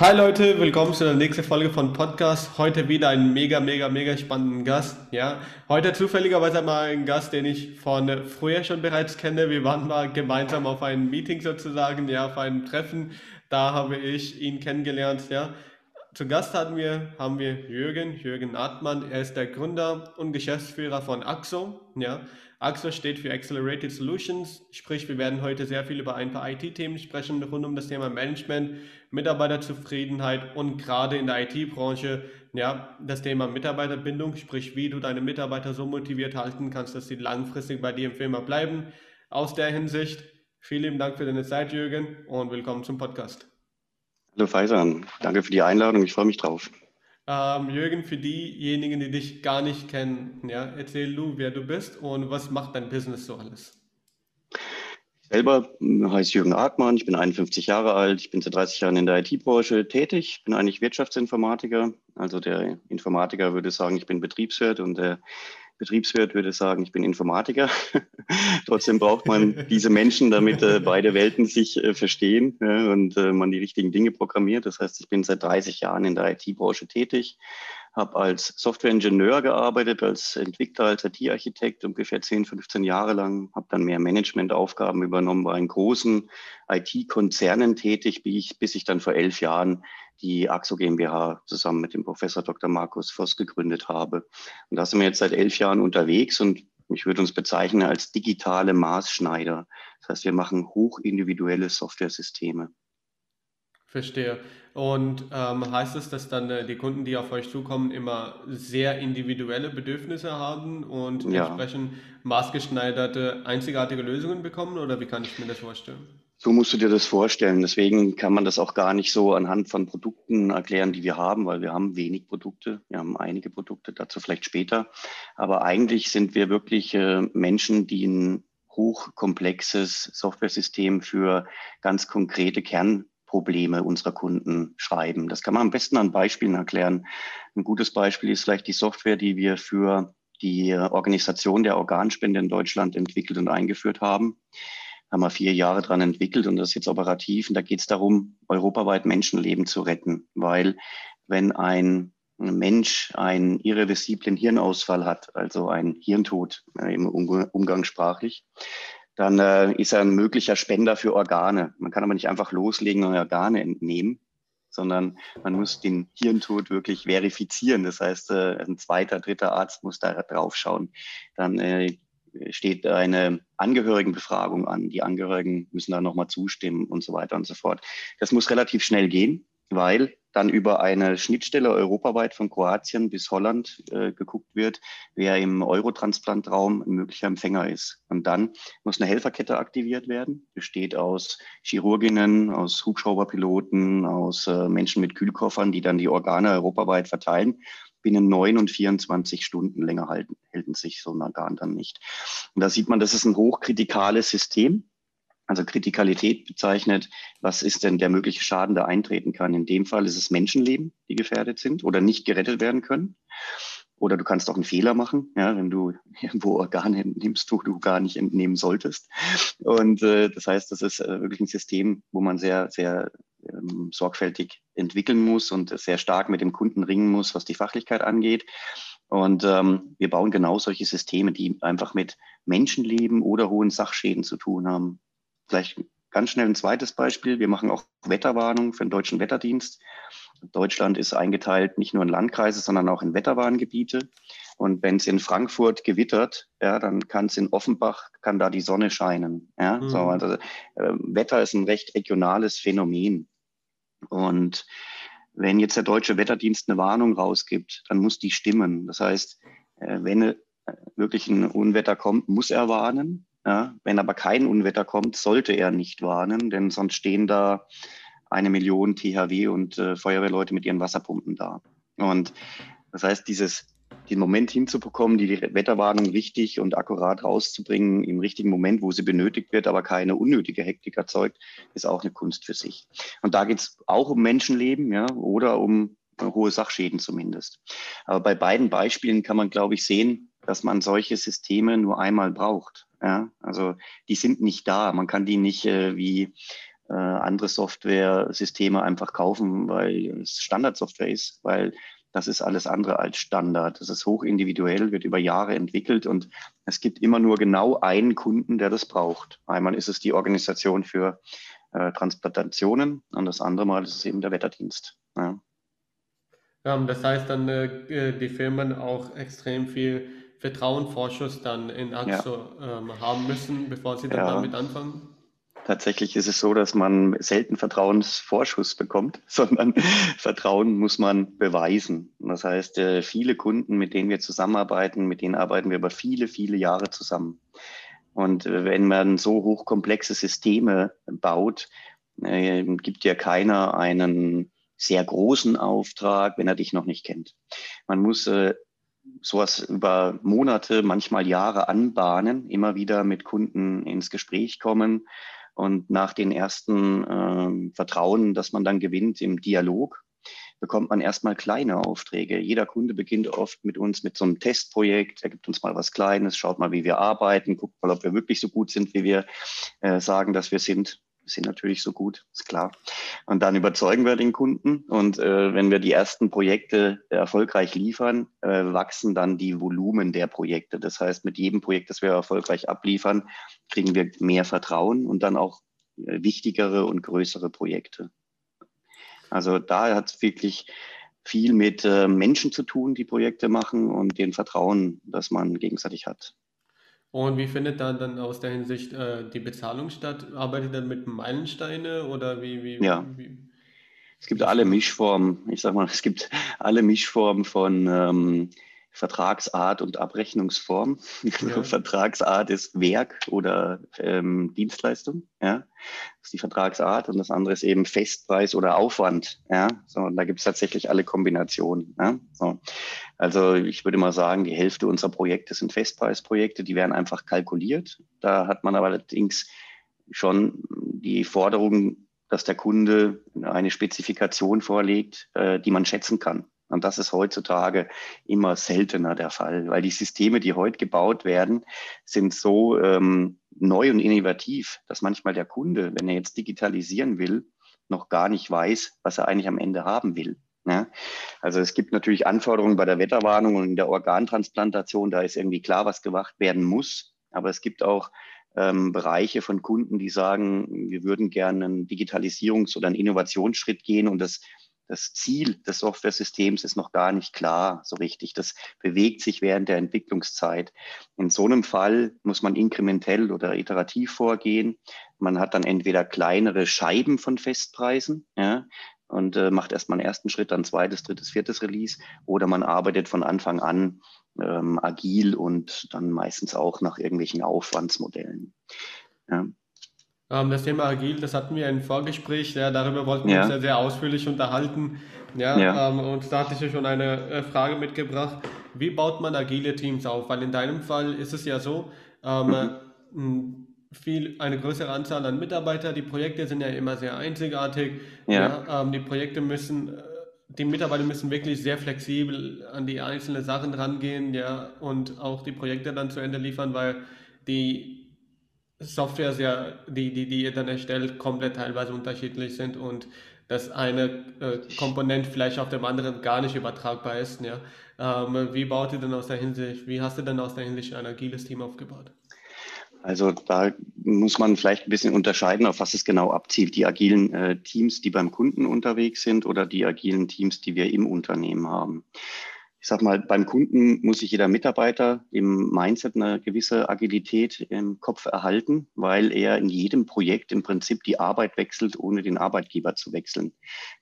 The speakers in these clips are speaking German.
Hi Leute, willkommen zu der nächsten Folge von Podcast. Heute wieder einen mega, mega, mega spannenden Gast. Ja, heute zufälligerweise mal einen Gast, den ich von früher schon bereits kenne. Wir waren mal gemeinsam auf einem Meeting sozusagen, ja, auf einem Treffen. Da habe ich ihn kennengelernt. Ja, zu Gast hatten wir, haben wir Jürgen, Jürgen Artmann. Er ist der Gründer und Geschäftsführer von AXO. Ja, AXO steht für Accelerated Solutions, sprich, wir werden heute sehr viel über ein paar IT-Themen sprechen rund um das Thema Management, Mitarbeiterzufriedenheit und gerade in der IT-Branche, ja, das Thema Mitarbeiterbindung, sprich, wie du deine Mitarbeiter so motiviert halten kannst, dass sie langfristig bei dir im Firma bleiben. Aus der Hinsicht, vielen lieben Dank für deine Zeit, Jürgen, und willkommen zum Podcast. Hallo Faisan, danke für die Einladung, ich freue mich drauf. Ähm, Jürgen, für diejenigen, die dich gar nicht kennen, ja, erzähl du, wer du bist und was macht dein Business so alles? Ich selber hm, heiße Jürgen Artmann, ich bin 51 Jahre alt, ich bin seit 30 Jahren in der IT-Branche tätig, bin eigentlich Wirtschaftsinformatiker. Also der Informatiker würde sagen, ich bin Betriebswirt und der Betriebswirt würde sagen, ich bin Informatiker. Trotzdem braucht man diese Menschen, damit äh, beide Welten sich äh, verstehen ja, und äh, man die richtigen Dinge programmiert. Das heißt, ich bin seit 30 Jahren in der IT-Branche tätig, habe als Softwareingenieur gearbeitet, als Entwickler, als IT-Architekt ungefähr 10, 15 Jahre lang, habe dann mehr Managementaufgaben übernommen, war in großen IT-Konzernen tätig, bis ich, bis ich dann vor elf Jahren die AXO GmbH zusammen mit dem Professor Dr. Markus Voss gegründet habe. Und da sind wir jetzt seit elf Jahren unterwegs und ich würde uns bezeichnen als digitale Maßschneider. Das heißt, wir machen hochindividuelle Softwaresysteme. Verstehe. Und ähm, heißt es, dass dann äh, die Kunden, die auf euch zukommen, immer sehr individuelle Bedürfnisse haben und ja. entsprechend maßgeschneiderte, einzigartige Lösungen bekommen? Oder wie kann ich mir das vorstellen? So musst du dir das vorstellen. Deswegen kann man das auch gar nicht so anhand von Produkten erklären, die wir haben, weil wir haben wenig Produkte. Wir haben einige Produkte, dazu vielleicht später. Aber eigentlich sind wir wirklich äh, Menschen, die ein hochkomplexes Softwaresystem für ganz konkrete Kernprobleme unserer Kunden schreiben. Das kann man am besten an Beispielen erklären. Ein gutes Beispiel ist vielleicht die Software, die wir für die Organisation der Organspende in Deutschland entwickelt und eingeführt haben haben wir vier Jahre dran entwickelt und das ist jetzt operativ. Und da geht es darum, europaweit Menschenleben zu retten. Weil wenn ein Mensch einen irreversiblen Hirnausfall hat, also ein Hirntod im Umgangssprachlich, dann äh, ist er ein möglicher Spender für Organe. Man kann aber nicht einfach loslegen und Organe entnehmen, sondern man muss den Hirntod wirklich verifizieren. Das heißt, äh, ein zweiter, dritter Arzt muss da drauf schauen. Dann äh, steht eine Angehörigenbefragung an. Die Angehörigen müssen da nochmal zustimmen und so weiter und so fort. Das muss relativ schnell gehen, weil dann über eine Schnittstelle europaweit von Kroatien bis Holland äh, geguckt wird, wer im Eurotransplantraum ein möglicher Empfänger ist. Und dann muss eine Helferkette aktiviert werden, besteht aus Chirurginnen, aus Hubschrauberpiloten, aus äh, Menschen mit Kühlkoffern, die dann die Organe europaweit verteilen binnen neun und 24 Stunden länger halten, halten sich so ein Organ dann nicht. Und da sieht man, das ist ein hochkritikales System. Also Kritikalität bezeichnet, was ist denn der mögliche Schaden, der eintreten kann. In dem Fall ist es Menschenleben, die gefährdet sind oder nicht gerettet werden können. Oder du kannst auch einen Fehler machen, ja, wenn du irgendwo Organe entnimmst, wo du gar nicht entnehmen solltest. Und äh, das heißt, das ist äh, wirklich ein System, wo man sehr, sehr ähm, sorgfältig entwickeln muss und sehr stark mit dem Kunden ringen muss, was die Fachlichkeit angeht. Und ähm, wir bauen genau solche Systeme, die einfach mit Menschenleben oder hohen Sachschäden zu tun haben. Vielleicht ganz schnell ein zweites Beispiel. Wir machen auch Wetterwarnung für den deutschen Wetterdienst. Deutschland ist eingeteilt nicht nur in Landkreise, sondern auch in Wetterwarngebiete. Und wenn es in Frankfurt gewittert, ja, dann kann es in Offenbach, kann da die Sonne scheinen. Ja? Mhm. So, also, äh, Wetter ist ein recht regionales Phänomen. Und wenn jetzt der deutsche Wetterdienst eine Warnung rausgibt, dann muss die stimmen. Das heißt, äh, wenn äh, wirklich ein Unwetter kommt, muss er warnen. Ja? Wenn aber kein Unwetter kommt, sollte er nicht warnen, denn sonst stehen da eine Million THW und äh, Feuerwehrleute mit ihren Wasserpumpen da. Und das heißt, dieses, den Moment hinzubekommen, die Wetterwarnung richtig und akkurat rauszubringen im richtigen Moment, wo sie benötigt wird, aber keine unnötige Hektik erzeugt, ist auch eine Kunst für sich. Und da geht es auch um Menschenleben, ja, oder um hohe Sachschäden zumindest. Aber bei beiden Beispielen kann man, glaube ich, sehen, dass man solche Systeme nur einmal braucht. Ja, also die sind nicht da. Man kann die nicht äh, wie äh, andere Software-Systeme einfach kaufen, weil es Standardsoftware ist, weil das ist alles andere als Standard. Das ist hochindividuell, wird über Jahre entwickelt und es gibt immer nur genau einen Kunden, der das braucht. Einmal ist es die Organisation für äh, Transplantationen und das andere Mal ist es eben der Wetterdienst. Ja. Ja, das heißt dann, äh, die Firmen auch extrem viel Vertrauensvorschuss dann in Axo ja. ähm, haben müssen, bevor sie dann ja. damit anfangen? Tatsächlich ist es so, dass man selten Vertrauensvorschuss bekommt, sondern Vertrauen muss man beweisen. Das heißt, äh, viele Kunden, mit denen wir zusammenarbeiten, mit denen arbeiten wir über viele, viele Jahre zusammen. Und äh, wenn man so hochkomplexe Systeme baut, äh, gibt ja keiner einen sehr großen Auftrag, wenn er dich noch nicht kennt. Man muss sowas über Monate, manchmal Jahre anbahnen, immer wieder mit Kunden ins Gespräch kommen und nach den ersten äh, Vertrauen, das man dann gewinnt im Dialog, bekommt man erstmal kleine Aufträge. Jeder Kunde beginnt oft mit uns mit so einem Testprojekt. Er gibt uns mal was Kleines, schaut mal, wie wir arbeiten, guckt mal, ob wir wirklich so gut sind, wie wir äh, sagen, dass wir sind sind natürlich so gut, ist klar. Und dann überzeugen wir den Kunden. Und äh, wenn wir die ersten Projekte erfolgreich liefern, äh, wachsen dann die Volumen der Projekte. Das heißt, mit jedem Projekt, das wir erfolgreich abliefern, kriegen wir mehr Vertrauen und dann auch äh, wichtigere und größere Projekte. Also da hat es wirklich viel mit äh, Menschen zu tun, die Projekte machen und den Vertrauen, das man gegenseitig hat. Und wie findet da dann aus der Hinsicht äh, die Bezahlung statt? Arbeitet ihr dann mit Meilensteine oder wie, wie, ja. wie? Es gibt alle Mischformen, ich sag mal, es gibt alle Mischformen von ähm, Vertragsart und Abrechnungsform. Ja. Vertragsart ist Werk oder ähm, Dienstleistung. Ja? Das ist die Vertragsart und das andere ist eben Festpreis oder Aufwand. Ja? So, und da gibt es tatsächlich alle Kombinationen. Ja? So. Also ich würde mal sagen, die Hälfte unserer Projekte sind Festpreisprojekte, die werden einfach kalkuliert. Da hat man aber allerdings schon die Forderung, dass der Kunde eine Spezifikation vorlegt, äh, die man schätzen kann. Und das ist heutzutage immer seltener der Fall, weil die Systeme, die heute gebaut werden, sind so ähm, neu und innovativ, dass manchmal der Kunde, wenn er jetzt digitalisieren will, noch gar nicht weiß, was er eigentlich am Ende haben will. Ja? Also es gibt natürlich Anforderungen bei der Wetterwarnung und in der Organtransplantation, da ist irgendwie klar, was gemacht werden muss. Aber es gibt auch ähm, Bereiche von Kunden, die sagen, wir würden gerne einen Digitalisierungs- oder einen Innovationsschritt gehen und das das Ziel des Softwaresystems ist noch gar nicht klar so richtig. Das bewegt sich während der Entwicklungszeit. In so einem Fall muss man inkrementell oder iterativ vorgehen. Man hat dann entweder kleinere Scheiben von Festpreisen, ja, und äh, macht erstmal einen ersten Schritt, dann zweites, drittes, viertes Release. Oder man arbeitet von Anfang an ähm, agil und dann meistens auch nach irgendwelchen Aufwandsmodellen. Ja. Ähm, das Thema Agil, das hatten wir im Vorgespräch, ja, darüber wollten wir ja. uns ja sehr ausführlich unterhalten. Ja, ja. Ähm, und da hatte ich ja schon eine äh, Frage mitgebracht. Wie baut man agile Teams auf? Weil in deinem Fall ist es ja so, ähm, mhm. viel, eine größere Anzahl an Mitarbeitern, die Projekte sind ja immer sehr einzigartig. Ja. ja ähm, die Projekte müssen, äh, die Mitarbeiter müssen wirklich sehr flexibel an die einzelnen Sachen rangehen, ja, und auch die Projekte dann zu Ende liefern, weil die Software sehr, die, die, die ihr dann erstellt, komplett teilweise unterschiedlich sind und dass eine äh, Komponent vielleicht auf dem anderen gar nicht übertragbar ist. Ja? Ähm, wie baut ihr denn aus der Hinsicht, wie hast du denn aus der Hinsicht ein agiles Team aufgebaut? Also da muss man vielleicht ein bisschen unterscheiden, auf was es genau abzielt. Die agilen äh, Teams, die beim Kunden unterwegs sind oder die agilen Teams, die wir im Unternehmen haben ich sag mal, beim Kunden muss sich jeder Mitarbeiter im Mindset eine gewisse Agilität im Kopf erhalten, weil er in jedem Projekt im Prinzip die Arbeit wechselt, ohne den Arbeitgeber zu wechseln.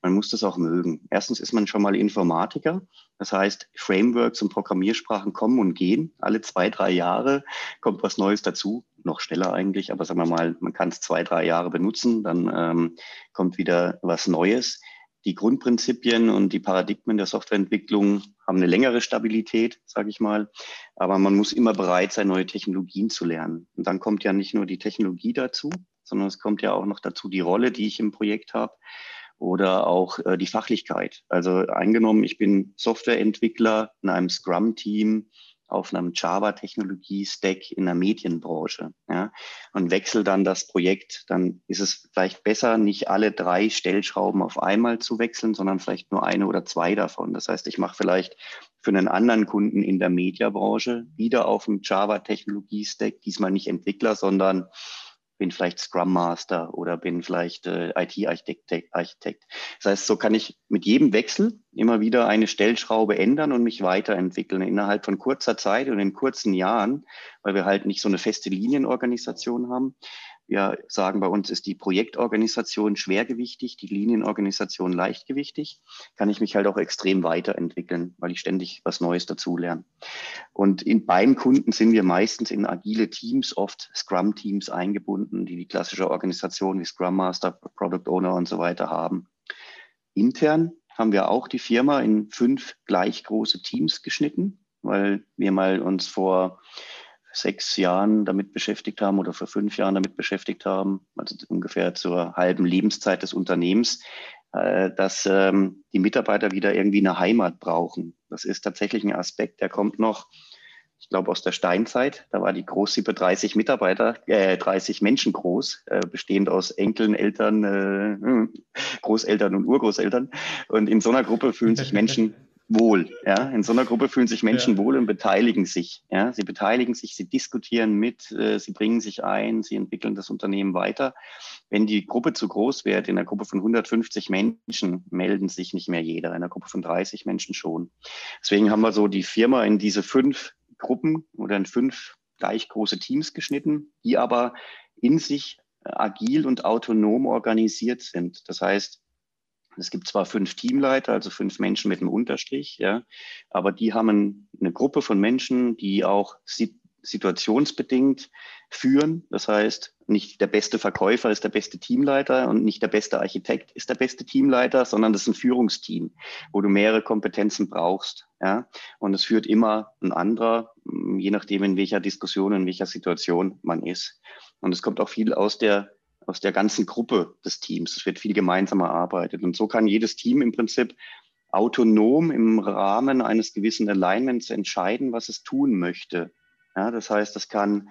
Man muss das auch mögen. Erstens ist man schon mal Informatiker. Das heißt, Frameworks und Programmiersprachen kommen und gehen. Alle zwei, drei Jahre kommt was Neues dazu. Noch schneller eigentlich, aber sagen wir mal, man kann es zwei, drei Jahre benutzen, dann ähm, kommt wieder was Neues die Grundprinzipien und die Paradigmen der Softwareentwicklung haben eine längere Stabilität, sage ich mal. Aber man muss immer bereit sein, neue Technologien zu lernen. Und dann kommt ja nicht nur die Technologie dazu, sondern es kommt ja auch noch dazu die Rolle, die ich im Projekt habe oder auch äh, die Fachlichkeit. Also eingenommen, ich bin Softwareentwickler in einem Scrum-Team auf einem Java-Technologie-Stack in der Medienbranche ja, und wechsle dann das Projekt, dann ist es vielleicht besser, nicht alle drei Stellschrauben auf einmal zu wechseln, sondern vielleicht nur eine oder zwei davon. Das heißt, ich mache vielleicht für einen anderen Kunden in der Mediabranche wieder auf dem Java-Technologie-Stack, diesmal nicht Entwickler, sondern bin vielleicht Scrum Master oder bin vielleicht äh, IT-Architekt. Das heißt, so kann ich mit jedem Wechsel immer wieder eine Stellschraube ändern und mich weiterentwickeln innerhalb von kurzer Zeit und in kurzen Jahren, weil wir halt nicht so eine feste Linienorganisation haben, wir sagen, bei uns ist die Projektorganisation schwergewichtig, die Linienorganisation leichtgewichtig. Kann ich mich halt auch extrem weiterentwickeln, weil ich ständig was Neues dazulerne. Und in beiden Kunden sind wir meistens in agile Teams, oft Scrum-Teams eingebunden, die die klassische Organisation wie Scrum Master, Product Owner und so weiter haben. Intern haben wir auch die Firma in fünf gleich große Teams geschnitten, weil wir mal uns vor sechs Jahren damit beschäftigt haben oder vor fünf Jahren damit beschäftigt haben, also ungefähr zur halben Lebenszeit des Unternehmens, äh, dass ähm, die Mitarbeiter wieder irgendwie eine Heimat brauchen. Das ist tatsächlich ein Aspekt, der kommt noch, ich glaube, aus der Steinzeit. Da war die Großsippe 30 Mitarbeiter, äh, 30 Menschen groß, äh, bestehend aus Enkeln, Eltern, äh, Großeltern und Urgroßeltern. Und in so einer Gruppe fühlen sich Menschen wohl. Ja? In so einer Gruppe fühlen sich Menschen ja. wohl und beteiligen sich. Ja? Sie beteiligen sich, sie diskutieren mit, äh, sie bringen sich ein, sie entwickeln das Unternehmen weiter. Wenn die Gruppe zu groß wird, in einer Gruppe von 150 Menschen melden sich nicht mehr jeder, in einer Gruppe von 30 Menschen schon. Deswegen haben wir so die Firma in diese fünf Gruppen oder in fünf gleich große Teams geschnitten, die aber in sich agil und autonom organisiert sind. Das heißt, es gibt zwar fünf Teamleiter, also fünf Menschen mit einem Unterstrich, ja, aber die haben eine Gruppe von Menschen, die auch situationsbedingt führen. Das heißt, nicht der beste Verkäufer ist der beste Teamleiter und nicht der beste Architekt ist der beste Teamleiter, sondern das ist ein Führungsteam, wo du mehrere Kompetenzen brauchst. Ja? Und es führt immer ein anderer, je nachdem, in welcher Diskussion, in welcher Situation man ist. Und es kommt auch viel aus der aus der ganzen Gruppe des Teams. Es wird viel gemeinsam erarbeitet. Und so kann jedes Team im Prinzip autonom im Rahmen eines gewissen Alignments entscheiden, was es tun möchte. Ja, das heißt, es kann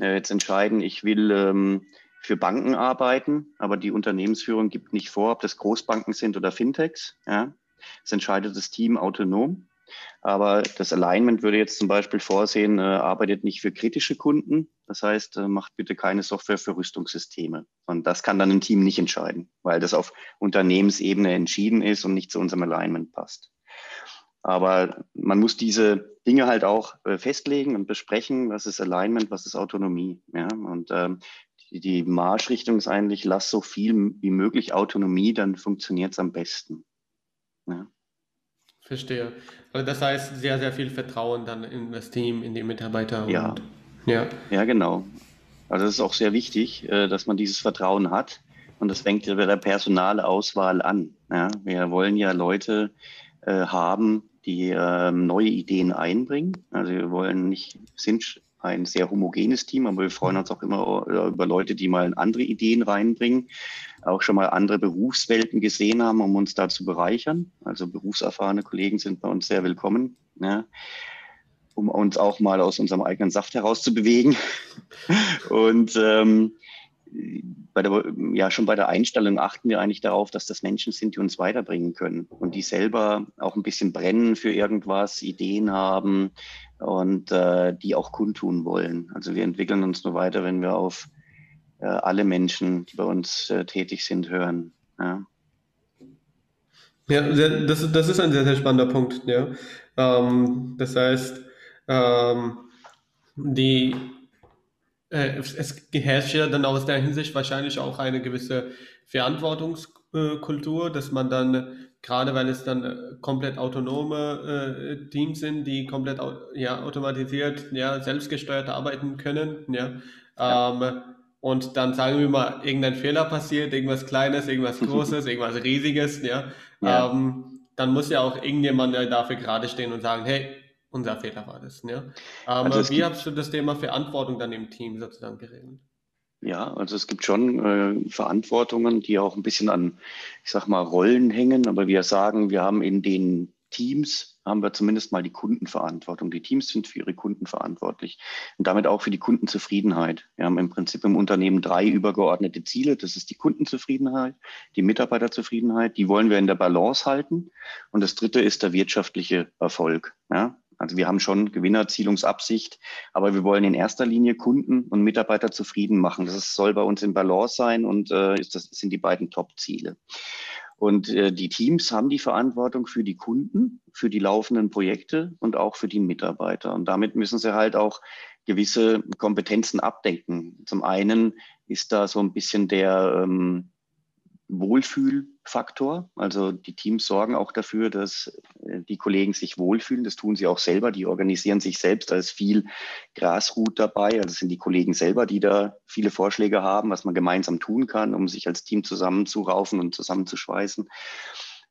äh, jetzt entscheiden, ich will ähm, für Banken arbeiten, aber die Unternehmensführung gibt nicht vor, ob das Großbanken sind oder Fintechs. Ja. Das entscheidet das Team autonom. Aber das Alignment würde jetzt zum Beispiel vorsehen, äh, arbeitet nicht für kritische Kunden. Das heißt, äh, macht bitte keine Software für Rüstungssysteme. Und das kann dann ein Team nicht entscheiden, weil das auf Unternehmensebene entschieden ist und nicht zu unserem Alignment passt. Aber man muss diese Dinge halt auch äh, festlegen und besprechen, was ist Alignment, was ist Autonomie. Ja? Und ähm, die, die Marschrichtung ist eigentlich, lass so viel wie möglich Autonomie, dann funktioniert es am besten. Ja? Verstehe. Also das heißt, sehr, sehr viel Vertrauen dann in das Team, in die Mitarbeiter. Ja, und, ja. ja genau. Also es ist auch sehr wichtig, äh, dass man dieses Vertrauen hat. Und das fängt ja bei der Personalauswahl an. Ja, wir wollen ja Leute äh, haben, die äh, neue Ideen einbringen. Also wir wollen nicht, sind ein sehr homogenes Team, aber wir freuen uns auch immer über Leute, die mal andere Ideen reinbringen, auch schon mal andere Berufswelten gesehen haben, um uns da zu bereichern. Also berufserfahrene Kollegen sind bei uns sehr willkommen, ja, um uns auch mal aus unserem eigenen Saft herauszubewegen. Und ähm, bei der, ja, schon bei der Einstellung achten wir eigentlich darauf, dass das Menschen sind, die uns weiterbringen können und die selber auch ein bisschen brennen für irgendwas, Ideen haben, und äh, die auch kundtun wollen. Also wir entwickeln uns nur weiter, wenn wir auf äh, alle Menschen, die bei uns äh, tätig sind, hören. Ja. Ja, das, das ist ein sehr, sehr spannender Punkt. Ja. Ähm, das heißt, ähm, die, äh, es herrscht ja dann aus der Hinsicht wahrscheinlich auch eine gewisse Verantwortungskultur, dass man dann gerade weil es dann äh, komplett autonome äh, Teams sind, die komplett ja, automatisiert, ja, selbstgesteuert arbeiten können, ja. ja. Ähm, und dann sagen wir mal, irgendein Fehler passiert, irgendwas Kleines, irgendwas Großes, irgendwas Riesiges, ja. ja. Ähm, dann muss ja auch irgendjemand dafür gerade stehen und sagen, hey, unser Fehler war das. Ja? Ähm, also wie hast du das Thema Verantwortung dann im Team sozusagen geregelt? Ja, also es gibt schon äh, Verantwortungen, die auch ein bisschen an, ich sag mal, Rollen hängen, aber wir sagen, wir haben in den Teams haben wir zumindest mal die Kundenverantwortung. Die Teams sind für ihre Kunden verantwortlich und damit auch für die Kundenzufriedenheit. Wir haben im Prinzip im Unternehmen drei übergeordnete Ziele. Das ist die Kundenzufriedenheit, die Mitarbeiterzufriedenheit. Die wollen wir in der Balance halten. Und das dritte ist der wirtschaftliche Erfolg. Ja? Also wir haben schon Gewinnerzielungsabsicht, aber wir wollen in erster Linie Kunden und Mitarbeiter zufrieden machen. Das soll bei uns in Balance sein und äh, ist, das sind die beiden Top-Ziele. Und äh, die Teams haben die Verantwortung für die Kunden, für die laufenden Projekte und auch für die Mitarbeiter. Und damit müssen sie halt auch gewisse Kompetenzen abdecken. Zum einen ist da so ein bisschen der ähm, Wohlfühlfaktor. Also die Teams sorgen auch dafür, dass äh, die Kollegen sich wohlfühlen. Das tun sie auch selber. Die organisieren sich selbst. Da ist viel Grasrut dabei. Also sind die Kollegen selber, die da viele Vorschläge haben, was man gemeinsam tun kann, um sich als Team zusammenzuraufen und zusammenzuschweißen.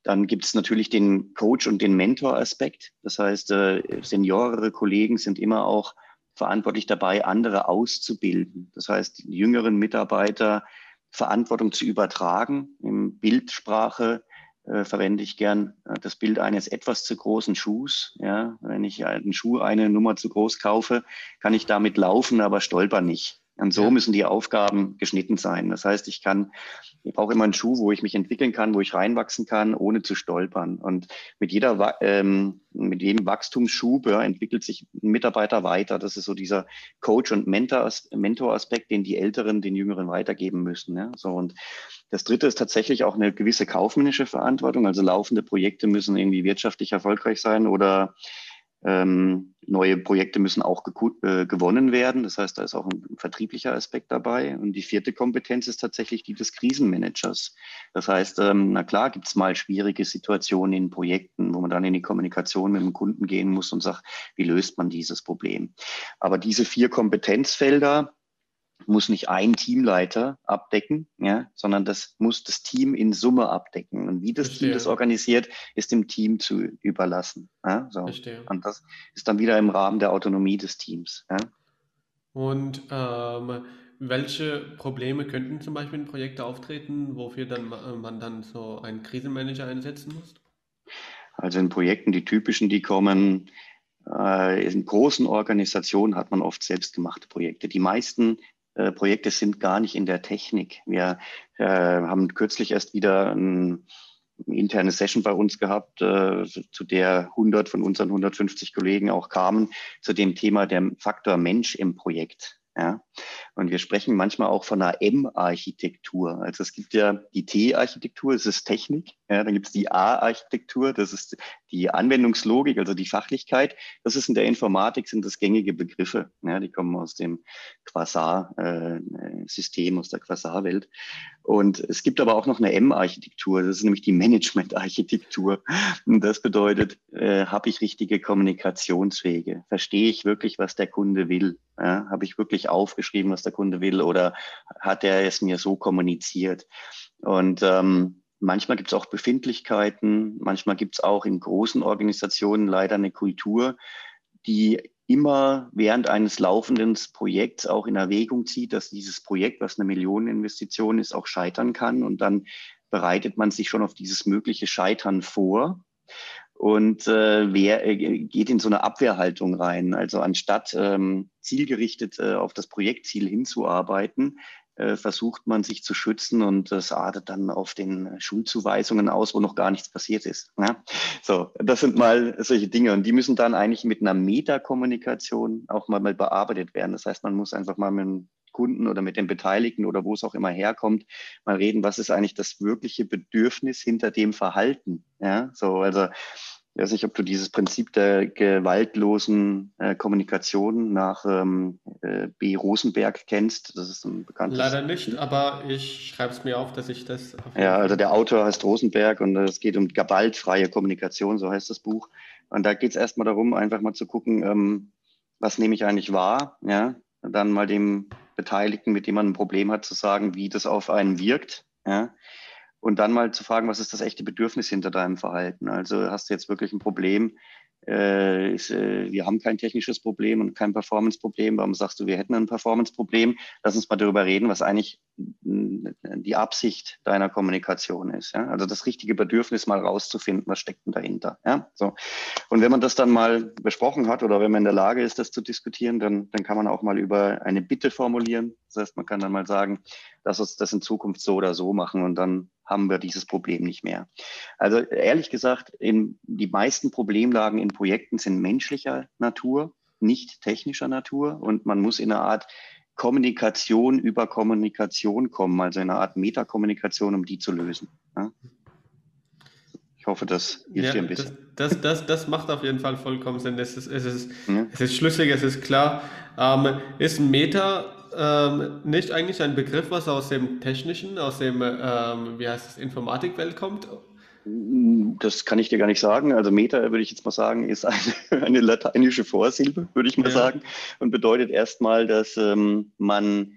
Dann gibt es natürlich den Coach- und den Mentor-Aspekt. Das heißt, äh, seniorere Kollegen sind immer auch verantwortlich dabei, andere auszubilden. Das heißt, die jüngeren Mitarbeiter Verantwortung zu übertragen. In Bildsprache äh, verwende ich gern äh, das Bild eines etwas zu großen Schuhs. Ja, wenn ich einen Schuh eine Nummer zu groß kaufe, kann ich damit laufen, aber stolper nicht. Und so müssen die Aufgaben geschnitten sein. Das heißt, ich kann, ich brauche immer einen Schuh, wo ich mich entwickeln kann, wo ich reinwachsen kann, ohne zu stolpern. Und mit jeder, ähm, mit jedem Wachstumsschub ja, entwickelt sich ein Mitarbeiter weiter. Das ist so dieser Coach- und Mentor-Aspekt, den die Älteren den Jüngeren weitergeben müssen. Ja. So und das Dritte ist tatsächlich auch eine gewisse kaufmännische Verantwortung. Also laufende Projekte müssen irgendwie wirtschaftlich erfolgreich sein oder ähm, neue Projekte müssen auch äh, gewonnen werden. Das heißt, da ist auch ein vertrieblicher Aspekt dabei. Und die vierte Kompetenz ist tatsächlich die des Krisenmanagers. Das heißt, ähm, na klar, gibt es mal schwierige Situationen in Projekten, wo man dann in die Kommunikation mit dem Kunden gehen muss und sagt, wie löst man dieses Problem? Aber diese vier Kompetenzfelder, muss nicht ein Teamleiter abdecken, ja, sondern das muss das Team in Summe abdecken. Und wie das Verstehe. Team das organisiert, ist dem Team zu überlassen. Ja, so. Verstehe. Und das ist dann wieder im Rahmen der Autonomie des Teams. Ja. Und ähm, welche Probleme könnten zum Beispiel in Projekten auftreten, wofür dann man dann so einen Krisenmanager einsetzen muss? Also in Projekten, die typischen, die kommen, äh, in großen Organisationen hat man oft selbstgemachte Projekte. Die meisten äh, Projekte sind gar nicht in der Technik. Wir äh, haben kürzlich erst wieder ein, eine interne Session bei uns gehabt, äh, zu der 100 von unseren 150 Kollegen auch kamen, zu dem Thema der Faktor Mensch im Projekt. Ja? Und wir sprechen manchmal auch von einer M-Architektur. Also es gibt ja die T-Architektur, das ist Technik. Ja, dann gibt es die A-Architektur, das ist die Anwendungslogik, also die Fachlichkeit. Das ist in der Informatik, sind das gängige Begriffe. Ja, die kommen aus dem Quasar-System, aus der Quasar-Welt. Und es gibt aber auch noch eine M-Architektur, das ist nämlich die Management-Architektur. Und das bedeutet, äh, habe ich richtige Kommunikationswege? Verstehe ich wirklich, was der Kunde will? Ja, habe ich wirklich aufgeschrieben, was der Kunde will oder hat er es mir so kommuniziert? Und ähm, manchmal gibt es auch Befindlichkeiten, manchmal gibt es auch in großen Organisationen leider eine Kultur, die immer während eines laufenden Projekts auch in Erwägung zieht, dass dieses Projekt, was eine Millioneninvestition ist, auch scheitern kann. Und dann bereitet man sich schon auf dieses mögliche Scheitern vor und äh, wer äh, geht in so eine Abwehrhaltung rein. Also anstatt ähm, zielgerichtet äh, auf das Projektziel hinzuarbeiten, versucht man sich zu schützen und das artet dann auf den Schulzuweisungen aus, wo noch gar nichts passiert ist. Ja? So, das sind mal solche Dinge und die müssen dann eigentlich mit einer Metakommunikation auch mal, mal bearbeitet werden. Das heißt, man muss einfach mal mit dem Kunden oder mit den Beteiligten oder wo es auch immer herkommt, mal reden, was ist eigentlich das wirkliche Bedürfnis hinter dem Verhalten. Ja, so, also ich weiß nicht, ob du dieses Prinzip der gewaltlosen äh, Kommunikation nach ähm, äh, B. Rosenberg kennst. Das ist ein bekanntes. Leider nicht, aber ich schreibe es mir auf, dass ich das. Ja, also der Autor heißt Rosenberg und es geht um gewaltfreie Kommunikation, so heißt das Buch. Und da geht es erstmal darum, einfach mal zu gucken, ähm, was nehme ich eigentlich wahr, ja, dann mal dem Beteiligten, mit dem man ein Problem hat, zu sagen, wie das auf einen wirkt, ja und dann mal zu fragen, was ist das echte Bedürfnis hinter deinem Verhalten? Also hast du jetzt wirklich ein Problem, äh, ist, äh, wir haben kein technisches Problem und kein Performance-Problem. Warum sagst du, wir hätten ein Performance-Problem? Lass uns mal darüber reden, was eigentlich die Absicht deiner Kommunikation ist. Ja? Also das richtige Bedürfnis mal rauszufinden, was steckt denn dahinter. Ja? So. Und wenn man das dann mal besprochen hat oder wenn man in der Lage ist, das zu diskutieren, dann, dann kann man auch mal über eine Bitte formulieren. Das heißt, man kann dann mal sagen, lass uns das in Zukunft so oder so machen und dann haben wir dieses Problem nicht mehr. Also ehrlich gesagt, in, die meisten Problemlagen in Projekten sind menschlicher Natur, nicht technischer Natur und man muss in einer Art Kommunikation über Kommunikation kommen, also in einer Art Metakommunikation, um die zu lösen. Ja? Ich hoffe, das hilft ja, dir ein bisschen. Das, das, das, das, macht auf jeden Fall vollkommen Sinn. Es ist, es ist, ja. es ist schlüssig, es ist klar. Ähm, ist Meta ähm, nicht eigentlich ein Begriff, was aus dem technischen, aus dem, ähm, wie heißt es, Informatikwelt kommt? Das kann ich dir gar nicht sagen. Also Meta, würde ich jetzt mal sagen, ist eine, eine lateinische Vorsilbe, würde ich mal ja. sagen, und bedeutet erstmal, dass ähm, man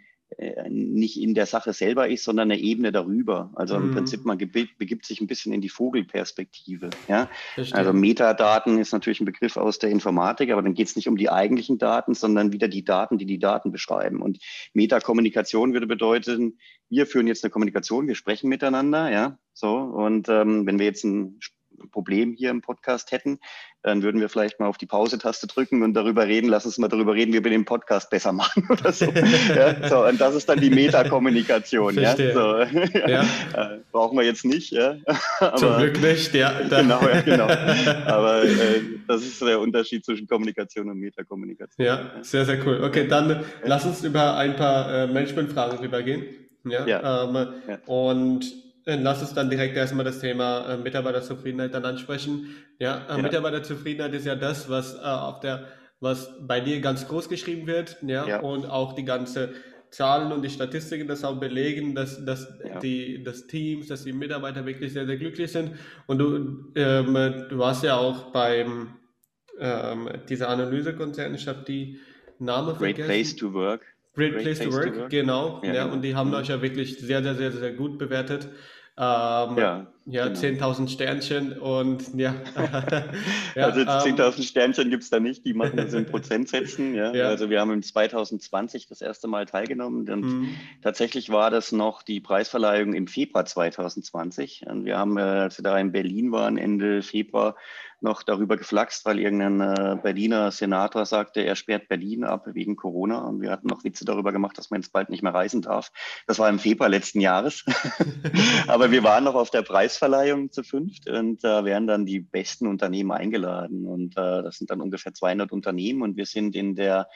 nicht in der Sache selber ist, sondern eine Ebene darüber. Also im mhm. Prinzip, man begibt sich ein bisschen in die Vogelperspektive. Ja? Also Metadaten ist natürlich ein Begriff aus der Informatik, aber dann geht es nicht um die eigentlichen Daten, sondern wieder die Daten, die die Daten beschreiben. Und Metakommunikation würde bedeuten, wir führen jetzt eine Kommunikation, wir sprechen miteinander, ja, so. Und ähm, wenn wir jetzt ein Problem hier im Podcast hätten, dann würden wir vielleicht mal auf die Pause-Taste drücken und darüber reden, lass uns mal darüber reden, wie wir den Podcast besser machen oder so. ja, so und das ist dann die Metakommunikation. ja, so, ja. Äh, brauchen wir jetzt nicht. Ja. Aber, Zum Glück nicht, ja. Genau, ja, genau. Aber äh, das ist der Unterschied zwischen Kommunikation und Metakommunikation. Ja, sehr, sehr cool. Okay, dann lass uns über ein paar äh, Management-Fragen rübergehen. Ja. Ähm, ja. Und Lass uns dann direkt erstmal das Thema äh, Mitarbeiterzufriedenheit dann ansprechen. Ja, äh, ja, Mitarbeiterzufriedenheit ist ja das, was äh, auf der, was bei dir ganz groß geschrieben wird, ja, ja. und auch die ganze Zahlen und die Statistiken das auch belegen, dass, dass ja. die das Teams, dass die Mitarbeiter wirklich sehr, sehr glücklich sind. Und du, ähm, du warst ja auch beim ähm, dieser Analysekonzern, ich habe die Name Great vergessen. Place to Work. Great, Great Place, place, to, work, to work. genau. Ja, ja, genau. Und die haben mhm. euch ja wirklich sehr, sehr, sehr, sehr gut bewertet. Ähm, ja, ja genau. 10.000 Sternchen und ja. ja also 10.000 ähm, Sternchen gibt es da nicht, die machen das in Prozentsätzen. Ja. ja. Also wir haben im 2020 das erste Mal teilgenommen und mhm. tatsächlich war das noch die Preisverleihung im Februar 2020. Und wir haben, äh, als wir da in Berlin waren, Ende Februar, noch darüber geflaxt, weil irgendein äh, Berliner Senator sagte, er sperrt Berlin ab wegen Corona. Und wir hatten noch Witze darüber gemacht, dass man jetzt bald nicht mehr reisen darf. Das war im Februar letzten Jahres. Aber wir waren noch auf der Preisverleihung zu fünft und da äh, werden dann die besten Unternehmen eingeladen. Und äh, das sind dann ungefähr 200 Unternehmen und wir sind in der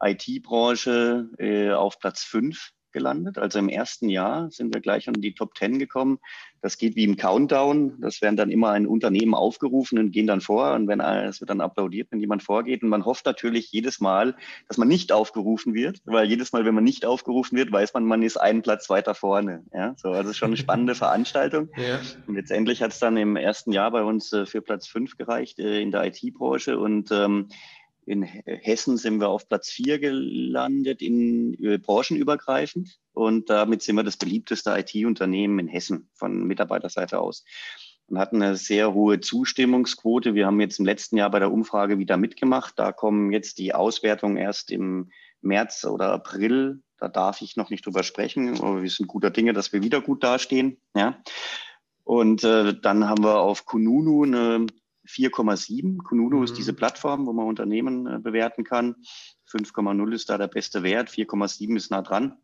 IT-Branche äh, auf Platz fünf gelandet. Also im ersten Jahr sind wir gleich in die Top 10 gekommen. Das geht wie im Countdown. Das werden dann immer ein Unternehmen aufgerufen und gehen dann vor. Und wenn es wird dann applaudiert, wenn jemand vorgeht. Und man hofft natürlich jedes Mal, dass man nicht aufgerufen wird, weil jedes Mal, wenn man nicht aufgerufen wird, weiß man, man ist einen Platz weiter vorne. Ja, so, also ist schon eine spannende Veranstaltung. Ja. Und letztendlich hat es dann im ersten Jahr bei uns äh, für Platz fünf gereicht äh, in der IT-Branche. Und ähm, in Hessen sind wir auf Platz vier gelandet, in äh, branchenübergreifend. Und damit sind wir das beliebteste IT-Unternehmen in Hessen von Mitarbeiterseite aus. Und hatten eine sehr hohe Zustimmungsquote. Wir haben jetzt im letzten Jahr bei der Umfrage wieder mitgemacht. Da kommen jetzt die Auswertungen erst im März oder April. Da darf ich noch nicht drüber sprechen, aber wir sind guter Dinge, dass wir wieder gut dastehen. Ja. Und äh, dann haben wir auf Kununu eine 4,7. Kununu mhm. ist diese Plattform, wo man Unternehmen äh, bewerten kann. 5,0 ist da der beste Wert, 4,7 ist nah dran.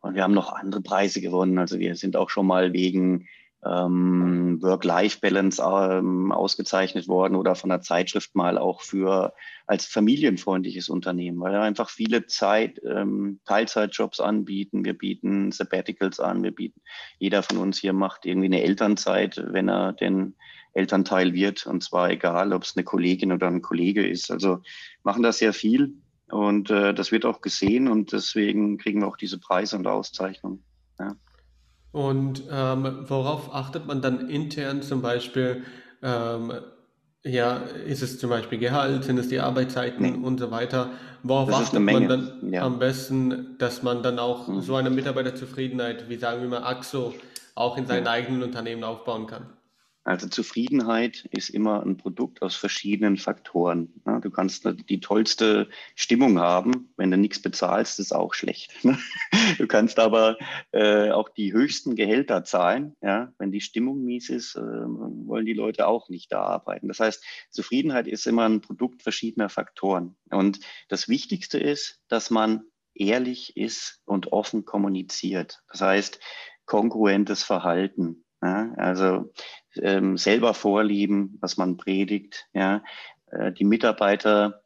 Und wir haben noch andere Preise gewonnen. Also wir sind auch schon mal wegen ähm, Work-Life-Balance ähm, ausgezeichnet worden oder von der Zeitschrift mal auch für als familienfreundliches Unternehmen, weil wir einfach viele Zeit, ähm, Teilzeitjobs anbieten. Wir bieten Sabbaticals an. Wir bieten, jeder von uns hier macht irgendwie eine Elternzeit, wenn er den Elternteil wird. Und zwar egal, ob es eine Kollegin oder ein Kollege ist. Also machen das sehr viel. Und äh, das wird auch gesehen und deswegen kriegen wir auch diese Preise und Auszeichnungen. Ja. Und ähm, worauf achtet man dann intern zum Beispiel? Ähm, ja, ist es zum Beispiel Gehalt, sind es die Arbeitszeiten nee. und so weiter? Worauf das achtet man dann ja. am besten, dass man dann auch mhm. so eine Mitarbeiterzufriedenheit, wie sagen wir mal, AXO, auch in seinem eigenen Unternehmen aufbauen kann. Also Zufriedenheit ist immer ein Produkt aus verschiedenen Faktoren. Du kannst die tollste Stimmung haben, wenn du nichts bezahlst, ist auch schlecht. Du kannst aber äh, auch die höchsten Gehälter zahlen. Wenn die Stimmung mies ist, äh, wollen die Leute auch nicht da arbeiten. Das heißt, Zufriedenheit ist immer ein Produkt verschiedener Faktoren. Und das Wichtigste ist, dass man ehrlich ist und offen kommuniziert. Das heißt, kongruentes Verhalten. Ja, also ähm, selber vorlieben, was man predigt, ja, äh, die Mitarbeiter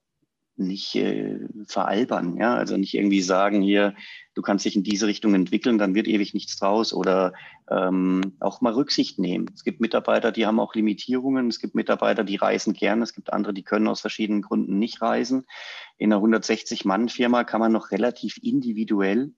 nicht äh, veralbern, ja, also nicht irgendwie sagen hier, du kannst dich in diese Richtung entwickeln, dann wird ewig nichts draus oder ähm, auch mal Rücksicht nehmen. Es gibt Mitarbeiter, die haben auch Limitierungen, es gibt Mitarbeiter, die reisen gerne, es gibt andere, die können aus verschiedenen Gründen nicht reisen. In einer 160-Mann-Firma kann man noch relativ individuell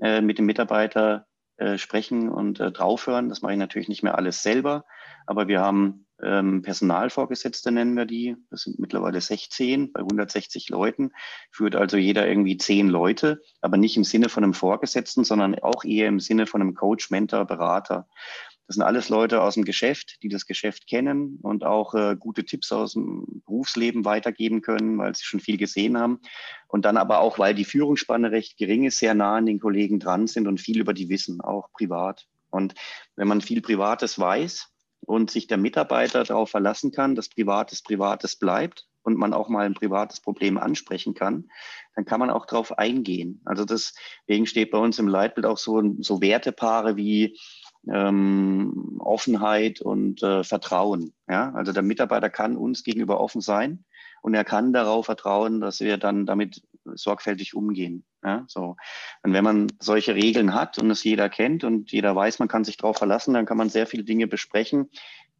äh, mit dem Mitarbeiter äh, sprechen und äh, draufhören. Das mache ich natürlich nicht mehr alles selber, aber wir haben ähm, Personalvorgesetzte, nennen wir die. Das sind mittlerweile 16 bei 160 Leuten. Führt also jeder irgendwie zehn Leute, aber nicht im Sinne von einem Vorgesetzten, sondern auch eher im Sinne von einem Coach, Mentor, Berater. Das sind alles Leute aus dem Geschäft, die das Geschäft kennen und auch äh, gute Tipps aus dem Berufsleben weitergeben können, weil sie schon viel gesehen haben. Und dann aber auch, weil die Führungsspanne recht gering ist, sehr nah an den Kollegen dran sind und viel über die wissen, auch privat. Und wenn man viel Privates weiß und sich der Mitarbeiter darauf verlassen kann, dass Privates Privates bleibt und man auch mal ein privates Problem ansprechen kann, dann kann man auch darauf eingehen. Also deswegen steht bei uns im Leitbild auch so, so Wertepaare wie ähm, Offenheit und äh, Vertrauen. Ja? Also der Mitarbeiter kann uns gegenüber offen sein und er kann darauf vertrauen, dass wir dann damit sorgfältig umgehen. Ja? So. Und wenn man solche Regeln hat und es jeder kennt und jeder weiß, man kann sich darauf verlassen, dann kann man sehr viele Dinge besprechen,